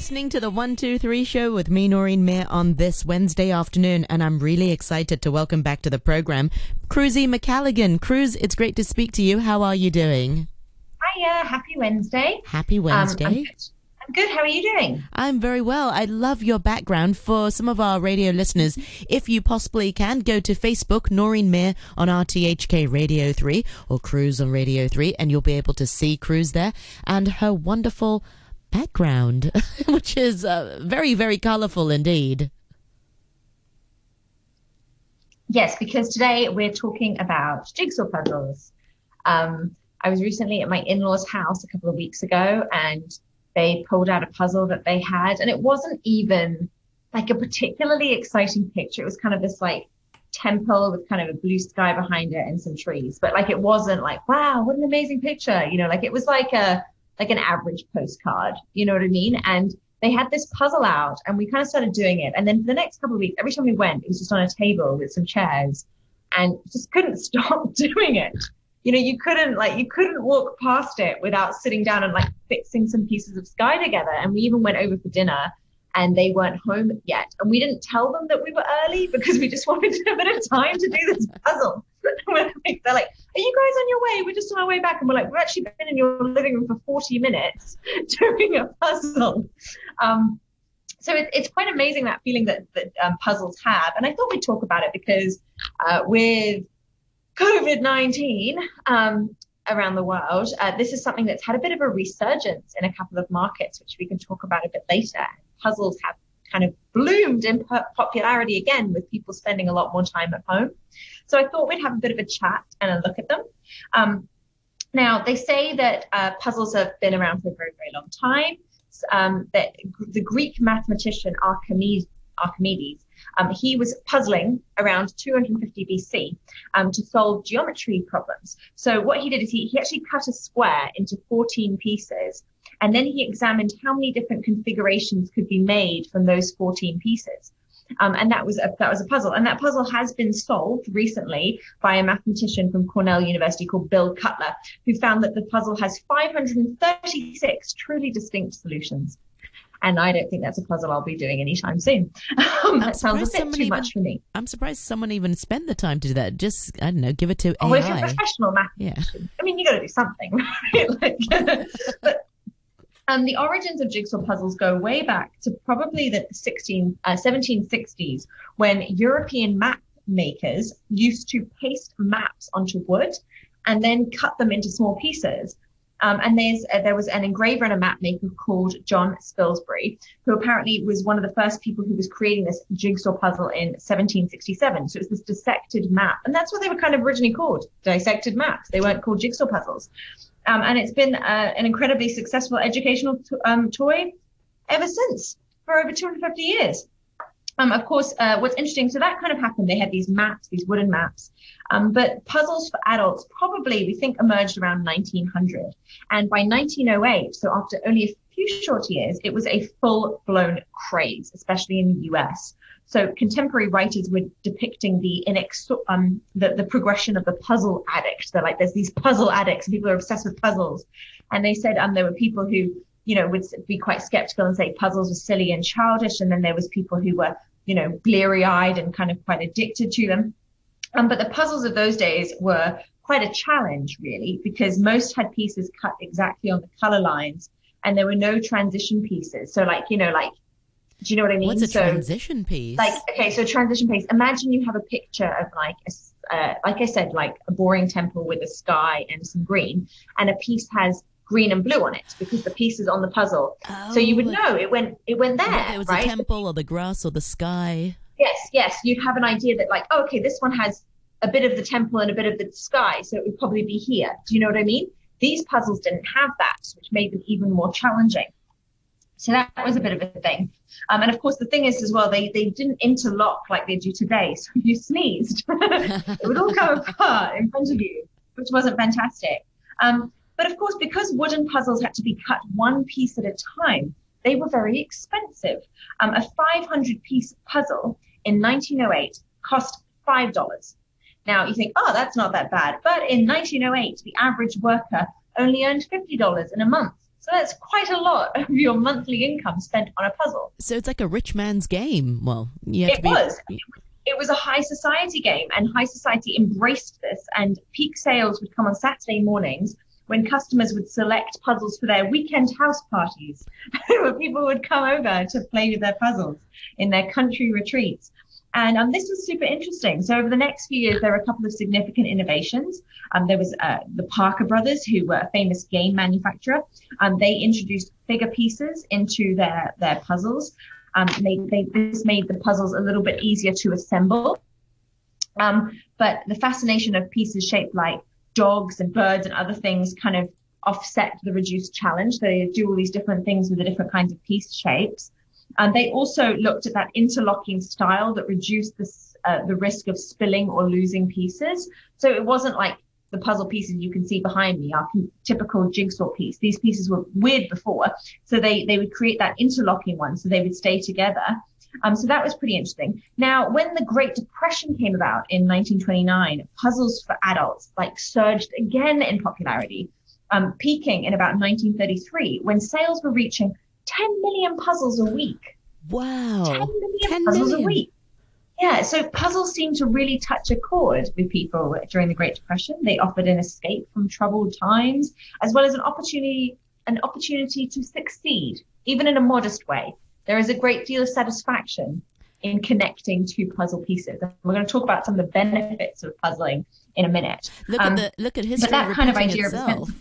listening to the 123 show with me, Noreen Mir, on this Wednesday afternoon, and I'm really excited to welcome back to the program Cruzy McCalligan. Cruz, it's great to speak to you. How are you doing? Hiya, happy Wednesday. Happy Wednesday. Um, I'm, good. How are you doing? I'm very well. I love your background. For some of our radio listeners, if you possibly can, go to Facebook, Noreen Mir on RTHK Radio 3 or Cruz on Radio 3, and you'll be able to see Cruz there and her wonderful background, which is uh, very, very colorful indeed. Yes, because today we're talking about jigsaw puzzles. Um, I was recently at my in-laws' house a couple of weeks ago, and they pulled out a puzzle that they had, and it wasn't even like a particularly exciting picture. It was kind of this like temple with kind of a blue sky behind it and some trees, but like it wasn't like wow, what an amazing picture, you know. Like it was like a like an average postcard. You know what I mean? And they had this puzzle out and we kind of started doing it. And then for the next couple of weeks, every time we went, it was just on a table with some chairs and just couldn't stop doing it. You know, you couldn't like, you couldn't walk past it without sitting down and like fixing some pieces of sky together. And we even went over for dinner and they weren't home yet. And we didn't tell them that we were early because we just wanted a bit of time to do this puzzle. They're like, Are you guys on your way? We're just on our way back. And we're like, We've actually been in your living room for 40 minutes doing a puzzle. Um, so it, it's quite amazing that feeling that, that um, puzzles have. And I thought we'd talk about it because uh, with COVID 19 um, around the world, uh, this is something that's had a bit of a resurgence in a couple of markets, which we can talk about a bit later. Puzzles have kind of bloomed in popularity again with people spending a lot more time at home. So I thought we'd have a bit of a chat and a look at them. Um, now, they say that uh, puzzles have been around for a very, very long time. Um, that the Greek mathematician Archimedes, Archimedes um, he was puzzling around 250 BC um, to solve geometry problems. So what he did is he, he actually cut a square into 14 pieces and then he examined how many different configurations could be made from those 14 pieces. Um, and that was a, that was a puzzle. And that puzzle has been solved recently by a mathematician from Cornell University called Bill Cutler, who found that the puzzle has 536 truly distinct solutions. And I don't think that's a puzzle I'll be doing anytime soon. Um, that sounds a bit too even, much for me. I'm surprised someone even spent the time to do that. Just, I don't know, give it to oh, AI. if you're a professional mathematician, yeah. I mean, you got to do something, right? like, but um, the origins of jigsaw puzzles go way back to probably the 16, uh, 1760s when European map makers used to paste maps onto wood and then cut them into small pieces. Um, and there's uh, there was an engraver and a map maker called John Spilsbury, who apparently was one of the first people who was creating this jigsaw puzzle in 1767. So it's this dissected map, and that's what they were kind of originally called, dissected maps. They weren't called jigsaw puzzles. Um, and it's been uh, an incredibly successful educational t- um, toy ever since for over 250 years. Um, of course, uh, what's interesting, so that kind of happened. They had these maps, these wooden maps, um, but puzzles for adults probably we think emerged around 1900, and by 1908, so after only a few short years, it was a full-blown craze, especially in the US. So contemporary writers were depicting the inex- um, the, the progression of the puzzle addict. They're like, there's these puzzle addicts, and people are obsessed with puzzles. And they said, um, there were people who, you know, would be quite skeptical and say puzzles were silly and childish. And then there was people who were, you know, bleary eyed and kind of quite addicted to them. Um, but the puzzles of those days were quite a challenge, really, because most had pieces cut exactly on the color lines and there were no transition pieces. So like, you know, like do you know what I mean? What's a so, transition piece? Like, okay, so transition piece. Imagine you have a picture of like, a, uh, like I said, like a boring temple with a sky and some green, and a piece has green and blue on it because the piece is on the puzzle. Oh, so you would oh. know it went it went there. It was right? the temple or the grass or the sky. Yes, yes. You'd have an idea that like, oh, okay, this one has a bit of the temple and a bit of the sky, so it would probably be here. Do you know what I mean? These puzzles didn't have that, which made them even more challenging. So that was a bit of a thing. Um, and of course, the thing is as well, they, they didn't interlock like they do today. So if you sneezed, it would all come apart in front of you, which wasn't fantastic. Um, but of course, because wooden puzzles had to be cut one piece at a time, they were very expensive. Um, a 500 piece puzzle in 1908 cost $5. Now you think, oh, that's not that bad. But in 1908, the average worker only earned $50 in a month. So that's quite a lot of your monthly income spent on a puzzle. So it's like a rich man's game. Well, you it be, was. It was a high society game, and high society embraced this. And peak sales would come on Saturday mornings when customers would select puzzles for their weekend house parties, where people would come over to play with their puzzles in their country retreats. And um, this was super interesting. So over the next few years, there were a couple of significant innovations. Um, there was uh, the Parker brothers, who were a famous game manufacturer. Um, they introduced figure pieces into their their puzzles. Um, they, they, this made the puzzles a little bit easier to assemble. Um, but the fascination of pieces shaped like dogs and birds and other things kind of offset the reduced challenge. So they do all these different things with the different kinds of piece shapes. And they also looked at that interlocking style that reduced this, uh, the risk of spilling or losing pieces. So it wasn't like the puzzle pieces you can see behind me are typical jigsaw piece. These pieces were weird before. So they, they would create that interlocking one so they would stay together. Um, so that was pretty interesting. Now, when the Great Depression came about in 1929, puzzles for adults like surged again in popularity, um, peaking in about 1933 when sales were reaching 10 million puzzles a week. Wow. 10 million 10 puzzles million. a week. Yeah, so puzzles seemed to really touch a chord with people during the Great Depression. They offered an escape from troubled times, as well as an opportunity, an opportunity to succeed, even in a modest way. There is a great deal of satisfaction in connecting two puzzle pieces. And we're going to talk about some of the benefits of puzzling in a minute. Look um, at the look at history. But that kind of idea itself. of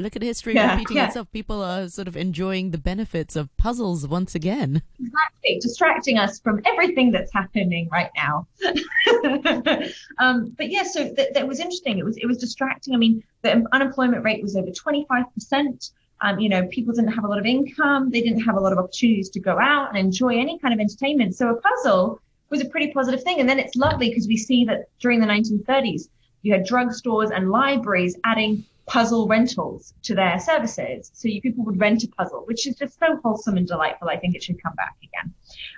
Look at history yeah, repeating yeah. itself. People are sort of enjoying the benefits of puzzles once again. Exactly, distracting us from everything that's happening right now. um, but yeah, so that, that was interesting. It was it was distracting. I mean, the unemployment rate was over twenty five percent. Um, you know, people didn't have a lot of income. They didn't have a lot of opportunities to go out and enjoy any kind of entertainment. So a puzzle was a pretty positive thing. And then it's lovely because we see that during the 1930s, you had drugstores and libraries adding puzzle rentals to their services. So you, people would rent a puzzle, which is just so wholesome and delightful. I think it should come back again.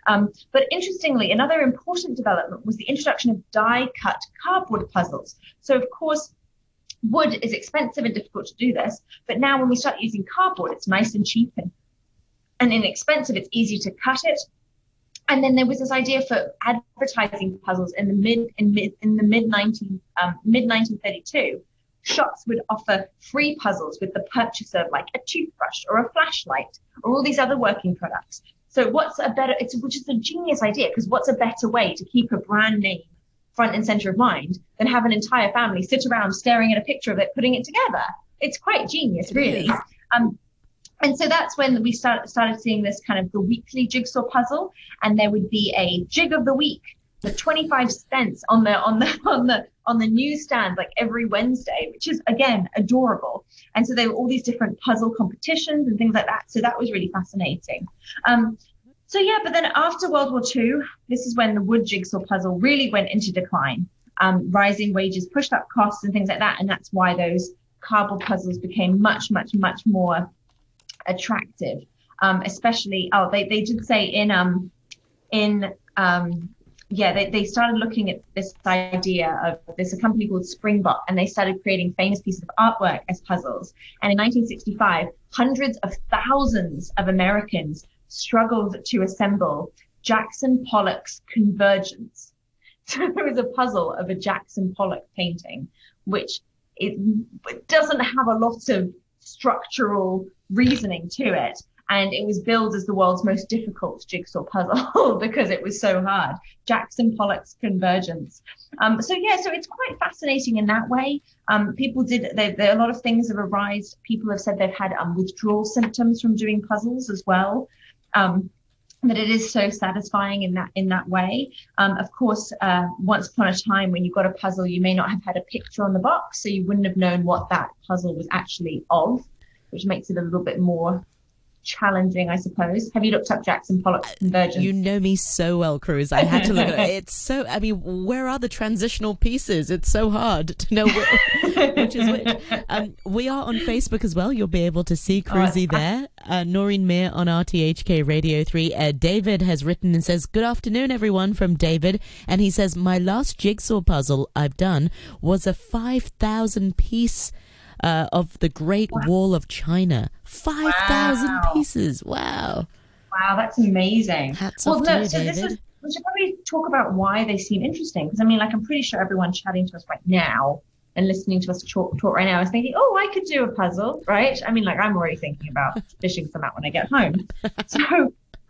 Um, but interestingly, another important development was the introduction of die cut cardboard puzzles. So of course, wood is expensive and difficult to do this, but now when we start using cardboard, it's nice and cheap and, and inexpensive. It's easy to cut it. And then there was this idea for advertising puzzles in the mid in mid in the mid 19 um, mid 1932 shops would offer free puzzles with the purchase of like a toothbrush or a flashlight or all these other working products. So what's a better, it's which is a genius idea because what's a better way to keep a brand name front and center of mind than have an entire family sit around staring at a picture of it, putting it together. It's quite genius, really. Um, and so that's when we start, started seeing this kind of the weekly jigsaw puzzle, and there would be a jig of the week 25 cents on the on the on the on the newsstand like every Wednesday, which is again adorable. And so there were all these different puzzle competitions and things like that. So that was really fascinating. Um, so yeah, but then after World War II, this is when the wood jigsaw puzzle really went into decline. Um, rising wages pushed up costs and things like that, and that's why those cardboard puzzles became much, much, much more attractive. Um, especially, oh, they, they did say in um in um yeah, they, they started looking at this idea of there's a company called Springbok, and they started creating famous pieces of artwork as puzzles. And in 1965, hundreds of thousands of Americans struggled to assemble Jackson Pollock's Convergence. So there was a puzzle of a Jackson Pollock painting, which it, it doesn't have a lot of structural reasoning to it and it was billed as the world's most difficult jigsaw puzzle because it was so hard. Jackson Pollock's Convergence. Um, so yeah, so it's quite fascinating in that way. Um, people did there, there, a lot of things have arisen. People have said they've had um, withdrawal symptoms from doing puzzles as well. Um, that it is so satisfying in that in that way. Um, of course, uh, once upon a time, when you got a puzzle, you may not have had a picture on the box, so you wouldn't have known what that puzzle was actually of, which makes it a little bit more challenging, I suppose. Have you looked up Jackson Pollock's Convergence? You know me so well, Cruz. I had to look at it. It's so, I mean, where are the transitional pieces? It's so hard to know which, which is which. Um, we are on Facebook as well. You'll be able to see Cruzy oh, there. Uh, Noreen Mir on RTHK Radio 3. Uh, David has written and says, Good afternoon, everyone, from David. And he says, My last jigsaw puzzle I've done was a 5,000 piece uh, of the Great wow. Wall of China. 5,000 wow. pieces. Wow. Wow, that's amazing. Hats well, off to you, so David. This is, we should probably talk about why they seem interesting. Because I mean, like, I'm pretty sure everyone chatting to us right now and listening to us talk, talk right now is thinking, oh, I could do a puzzle, right? I mean, like, I'm already thinking about fishing for that when I get home. So,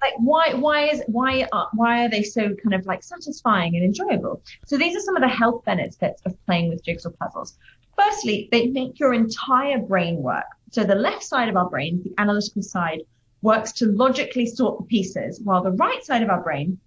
like, why, why is, why, are, why are they so kind of like satisfying and enjoyable? So these are some of the health benefits of playing with jigsaw puzzles. Firstly, they make your entire brain work. So the left side of our brain, the analytical side, works to logically sort the pieces, while the right side of our brain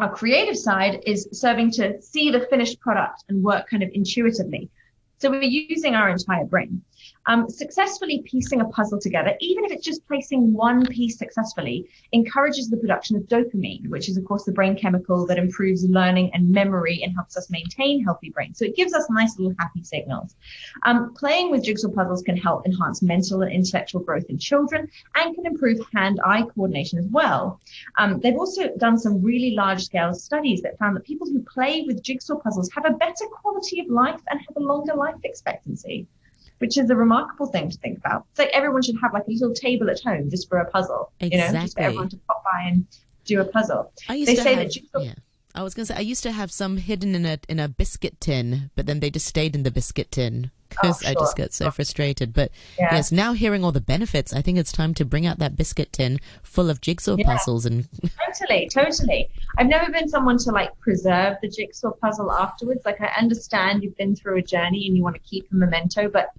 our creative side is serving to see the finished product and work kind of intuitively. So we're using our entire brain. Um, successfully piecing a puzzle together, even if it's just placing one piece successfully, encourages the production of dopamine, which is, of course, the brain chemical that improves learning and memory and helps us maintain healthy brains. So it gives us nice little happy signals. Um, playing with jigsaw puzzles can help enhance mental and intellectual growth in children and can improve hand-eye coordination as well. Um, they've also done some really large-scale studies that found that people who play with jigsaw puzzles have a better quality of life and have a longer life expectancy which is a remarkable thing to think about. It's like everyone should have like a little table at home just for a puzzle. Exactly. You know, just for everyone to pop by and do a puzzle. I used they to say have, that jigsaw- yeah. I was going to say I used to have some hidden in a in a biscuit tin, but then they just stayed in the biscuit tin because oh, sure. I just get so frustrated. But yeah. yes, now hearing all the benefits, I think it's time to bring out that biscuit tin full of jigsaw yeah. puzzles and totally, totally. I've never been someone to like preserve the jigsaw puzzle afterwards. Like I understand you've been through a journey and you want to keep a memento, but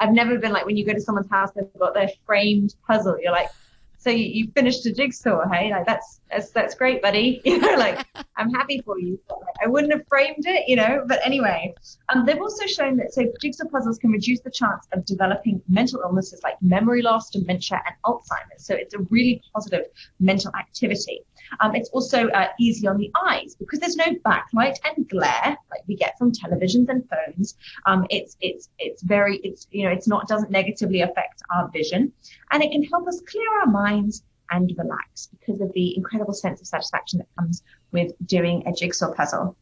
I've never been like when you go to someone's house, they've got their framed puzzle. You're like, so you, you finished a jigsaw, hey? Like that's that's that's great, buddy. You know, like I'm happy for you. I wouldn't have framed it, you know. But anyway, um, they've also shown that so jigsaw puzzles can reduce the chance of developing mental illnesses like memory loss, dementia, and Alzheimer's. So it's a really positive mental activity. Um, it's also uh, easy on the eyes because there's no backlight and glare like we get from televisions and phones. Um, it's it's it's very it's you know it's not doesn't negatively affect our vision, and it can help us clear our minds and relax because of the incredible sense of satisfaction that comes with doing a jigsaw puzzle.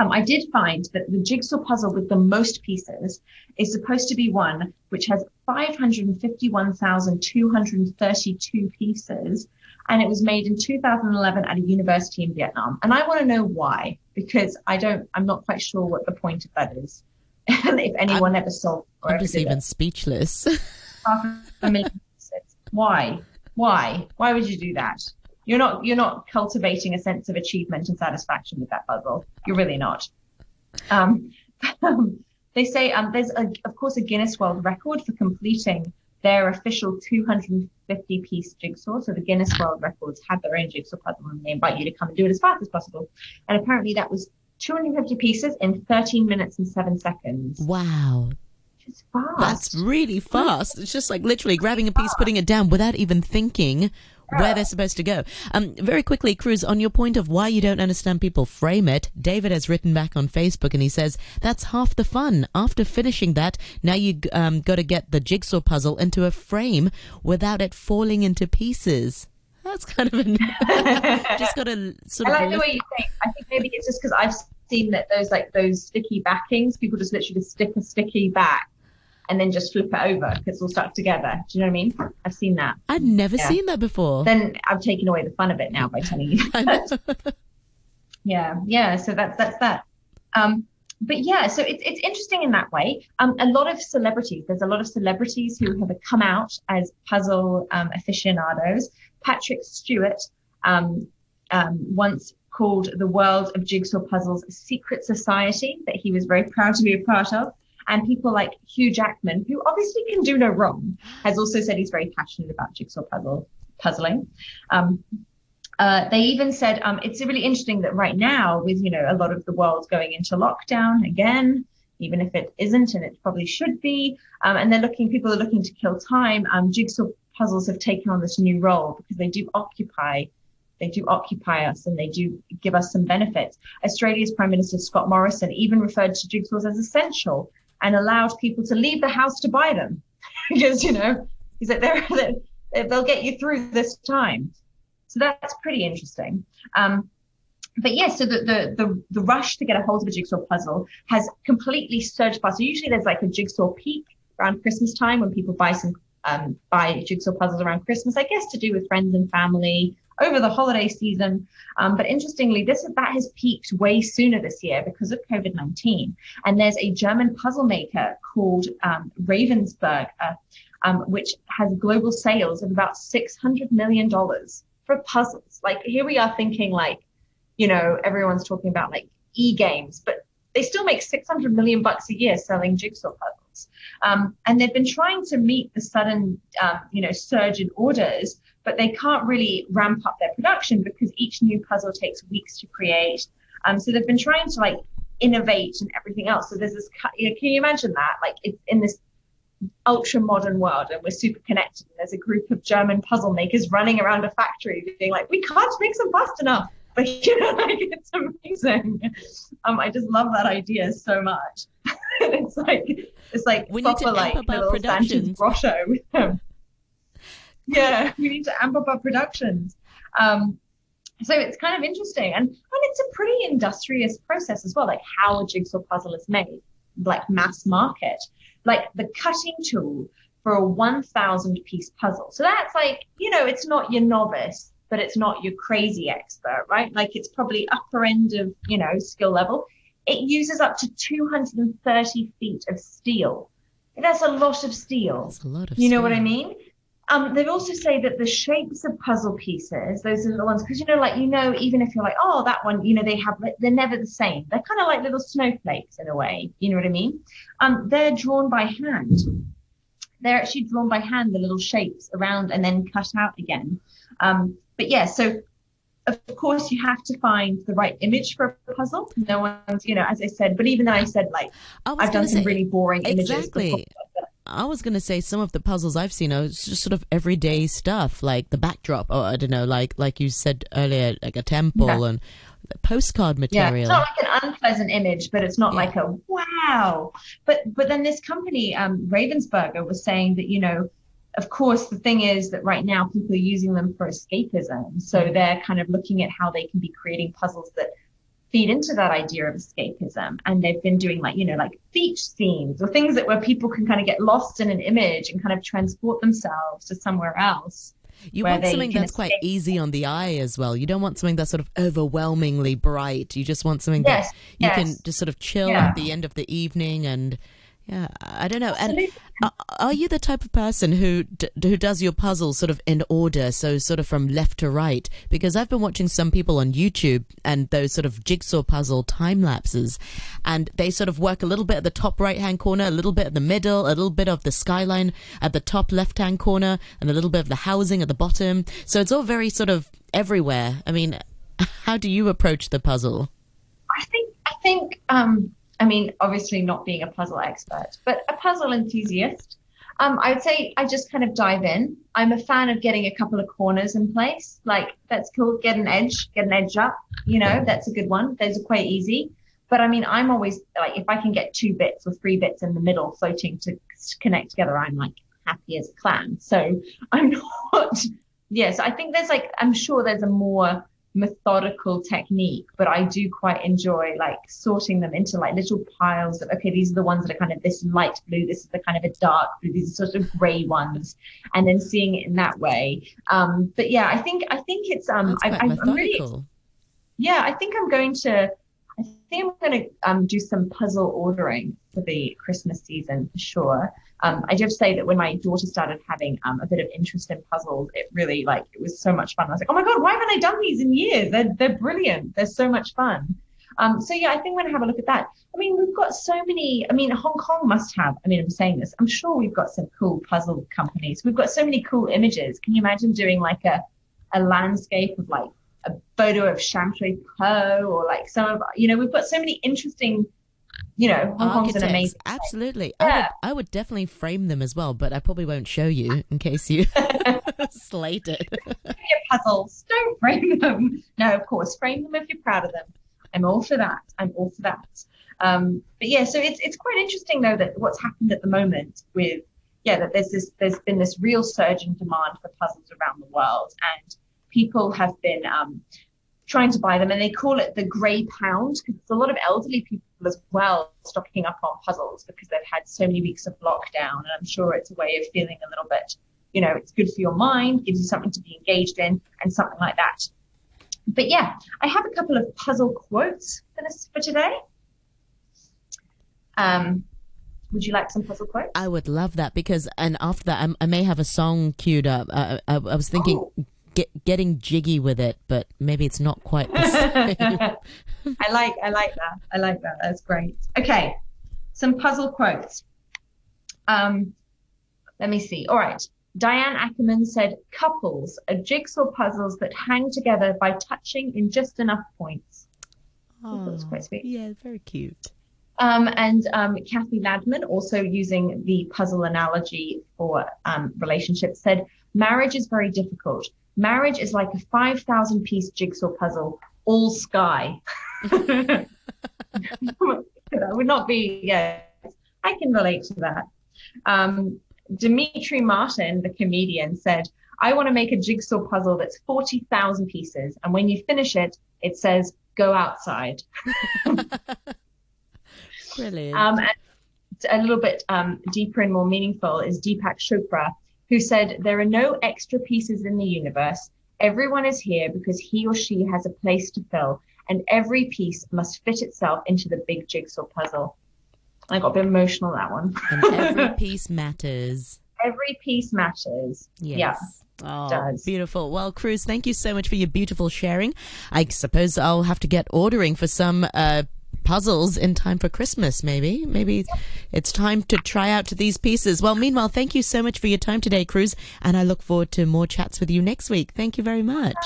Um, I did find that the jigsaw puzzle with the most pieces is supposed to be one which has 551,232 pieces and it was made in 2011 at a university in Vietnam. And I want to know why, because I don't, I'm not quite sure what the point of that is. and if anyone I'm, ever solved or I'm just even it. speechless. why? Why? Why would you do that? You're not, you're not cultivating a sense of achievement and satisfaction with that puzzle. You're really not. Um, they say um, there's, a, of course, a Guinness World Record for completing their official 250 piece jigsaw. So the Guinness World Records had their own jigsaw puzzle and they invite you to come and do it as fast as possible. And apparently that was 250 pieces in 13 minutes and seven seconds. Wow. Fast. That's really fast. It's just like literally grabbing a piece, putting it down without even thinking where they're supposed to go. Um, very quickly, Cruz, on your point of why you don't understand people frame it, David has written back on Facebook and he says that's half the fun. After finishing that, now you um, got to get the jigsaw puzzle into a frame without it falling into pieces. That's kind of a just got to sort I of. like the way you think. I think maybe it's just because I've seen that those like those sticky backings, people just literally just stick a sticky back and then just flip it over because it's all stuck together. Do you know what I mean? I've seen that. I'd never yeah. seen that before. Then I've taken away the fun of it now by telling you. yeah, yeah. So that's that's that. Um, but yeah, so it's it's interesting in that way. Um, a lot of celebrities, there's a lot of celebrities who have come out as puzzle um, aficionados. Patrick Stewart um, um, once called the world of jigsaw puzzles a secret society that he was very proud to be a part of. And people like Hugh Jackman, who obviously can do no wrong, has also said he's very passionate about jigsaw puzzle puzzling. Um, uh, they even said um, it's really interesting that right now, with you know a lot of the world going into lockdown again, even if it isn't, and it probably should be, um, and they're looking, people are looking to kill time. Um, jigsaw puzzles have taken on this new role because they do occupy they do occupy us and they do give us some benefits. Australia's Prime Minister Scott Morrison even referred to jigsaws as essential and allowed people to leave the house to buy them. Because you know he said they're, they'll get you through this time. So that's pretty interesting. Um, but yes, yeah, so the, the, the the rush to get a hold of a jigsaw puzzle has completely surged past. So usually there's like a jigsaw peak around Christmas time when people buy some um, buy jigsaw puzzles around Christmas, I guess to do with friends and family over the holiday season. Um, but interestingly, this that has peaked way sooner this year because of COVID 19. And there's a German puzzle maker called um, Ravensburger, um, which has global sales of about $600 million for puzzles. Like here we are thinking like, you know, everyone's talking about like e-games, but they still make 600 million bucks a year selling jigsaw puzzles. Um, and they've been trying to meet the sudden, um, you know, surge in orders, but they can't really ramp up their production because each new puzzle takes weeks to create. Um, so they've been trying to like innovate and everything else. So there's this, you know, can you imagine that? Like it's in this ultra modern world and we're super connected. There's a group of German puzzle makers running around a factory being like, we can't make them fast enough. But you know, like it's amazing. Um, I just love that idea so much. it's like it's like we proper need to like up our productions. with them. Yeah, we need to amp up our productions. Um, so it's kind of interesting, and and it's a pretty industrious process as well, like how a jigsaw puzzle is made, like mass market, like the cutting tool for a 1,000 piece puzzle. So that's like you know, it's not your novice, but it's not your crazy expert, right? Like it's probably upper end of you know skill level. It uses up to 230 feet of steel. That's a lot of steel. That's a lot of You know what I mean? Um, they also say that the shapes of puzzle pieces, those are the ones, because you know, like you know, even if you're like, oh, that one, you know, they have, they're never the same. They're kind of like little snowflakes in a way. You know what I mean? Um, they're drawn by hand. They're actually drawn by hand, the little shapes around and then cut out again. Um, but yeah, so of course you have to find the right image for a puzzle. No one's, you know, as I said, but even though I said like I I've done gonna some really boring images exactly. before. I was gonna say some of the puzzles I've seen are just sort of everyday stuff, like the backdrop, or I don't know, like like you said earlier, like a temple Yeah. and postcard Yeah, material. it's not like an unpleasant image, but it's not Yeah. like a wow. But but then this company, um, Ravensburger, was saying that you know, of course, the thing is that right now people are using them for escapism, so Mm-hmm. they're kind of looking at how they can be creating puzzles that feed into that idea of escapism. And they've been doing like you know like beach scenes or things that where people can kind of get lost in an image and kind of transport themselves to somewhere else. You want something that's quite escape. easy on the eye as well. You don't want something that's sort of overwhelmingly bright. You just want something Yes, that you can just sort of chill Yeah. at the end of the evening and yeah, I don't know. And are you the type of person who d- who does your puzzles sort of in order, so sort of from left to right? Because I've been watching some people on YouTube and those sort of jigsaw puzzle time lapses, and they sort of work a little bit at the top right hand corner, a little bit at the middle, a little bit of the skyline at the top left hand corner, and a little bit of the housing at the bottom. So it's all very sort of everywhere. I mean, how do you approach the puzzle? I think I think um I mean obviously not being a puzzle expert, but a puzzle enthusiast. Um, I would say I just kind of dive in. I'm a fan of getting a couple of corners in place. Like that's cool. Get an edge, get an edge up. You know, that's a good one. Those are quite easy. But I mean, I'm always like, if I can get two bits or three bits in the middle floating to connect together, I'm like happy as a clam. So I'm not. Yes, I think there's like, I'm sure there's a more methodical technique, but I do quite enjoy like sorting them into like little piles of, okay, these are the ones that are kind of this light blue, this is the kind of a dark blue, these are sort of gray ones, and then seeing it in that way. Um, but yeah, I think, I think it's, um, I, quite I, I'm methodical. really, yeah, I think I'm going to, Think I'm going to um, do some puzzle ordering for the Christmas season for sure. Um, I do say that when my daughter started having um, a bit of interest in puzzles, it really like it was so much fun. I was like, oh my god, why haven't I done these in years? They're they're brilliant. They're so much fun. Um, so yeah, I think we're gonna have a look at that. I mean, we've got so many. I mean, Hong Kong must have. I mean, I'm saying this. I'm sure we've got some cool puzzle companies. We've got so many cool images. Can you imagine doing like a a landscape of like a photo of Sham Shui Po or like some of you know we've got so many interesting. You know, Hong Kong's an amazing. absolutely. I would, I would definitely frame them as well, but I probably won't show you in case you slate it. your puzzles. Don't frame them. No, of course, frame them if you're proud of them. I'm all for that. I'm all for that. Um, but yeah, so it's it's quite interesting though that what's happened at the moment with yeah that there's this there's been this real surge in demand for puzzles around the world and people have been um, trying to buy them, and they call it the grey pound because there's a lot of elderly people as well stocking up on puzzles because they've had so many weeks of lockdown, and I'm sure it's a way of feeling a little bit, you know, it's good for your mind, gives you something to be engaged in, and something like that. But yeah, I have a couple of puzzle quotes for this for today. Um, would you like some puzzle quotes? I would love that because, and after that, I, I may have a song queued up. I, I, I was thinking Oh. Get, getting jiggy with it, but maybe it's not quite the same. I like I like that. I like that. That's great. Okay, some puzzle quotes. Um, let me see. All right. Diane Ackerman said, "Couples are jigsaw puzzles that hang together by touching in just enough points." thought it was quite sweet. Yeah, very cute. Um, and um, Kathy Ladman, also using the puzzle analogy for um, relationships, said marriage is very difficult. Marriage is like a 5,000 piece jigsaw puzzle, all sky. that would not be, yeah, I can relate to that. Um, Demetri Martin, the comedian, said, I want to make a jigsaw puzzle that's 40,000 pieces. And when you finish it, it says, go outside. Brilliant. Um, and a little bit um, deeper and more meaningful is Deepak Chopra, who said, There are no extra pieces in the universe. Everyone is here because he or she has a place to fill, and every piece must fit itself into the big jigsaw puzzle. I got a bit emotional that one. and every piece matters. every piece matters. Yes. Yeah. Oh, does. beautiful. Well, Cruz, thank you so much for your beautiful sharing. I suppose I'll have to get ordering for some uh, puzzles in time for Christmas, maybe. Maybe it's time to try out these pieces. Well, meanwhile, thank you so much for your time today, Cruz, and I look forward to more chats with you next week. Thank you very much.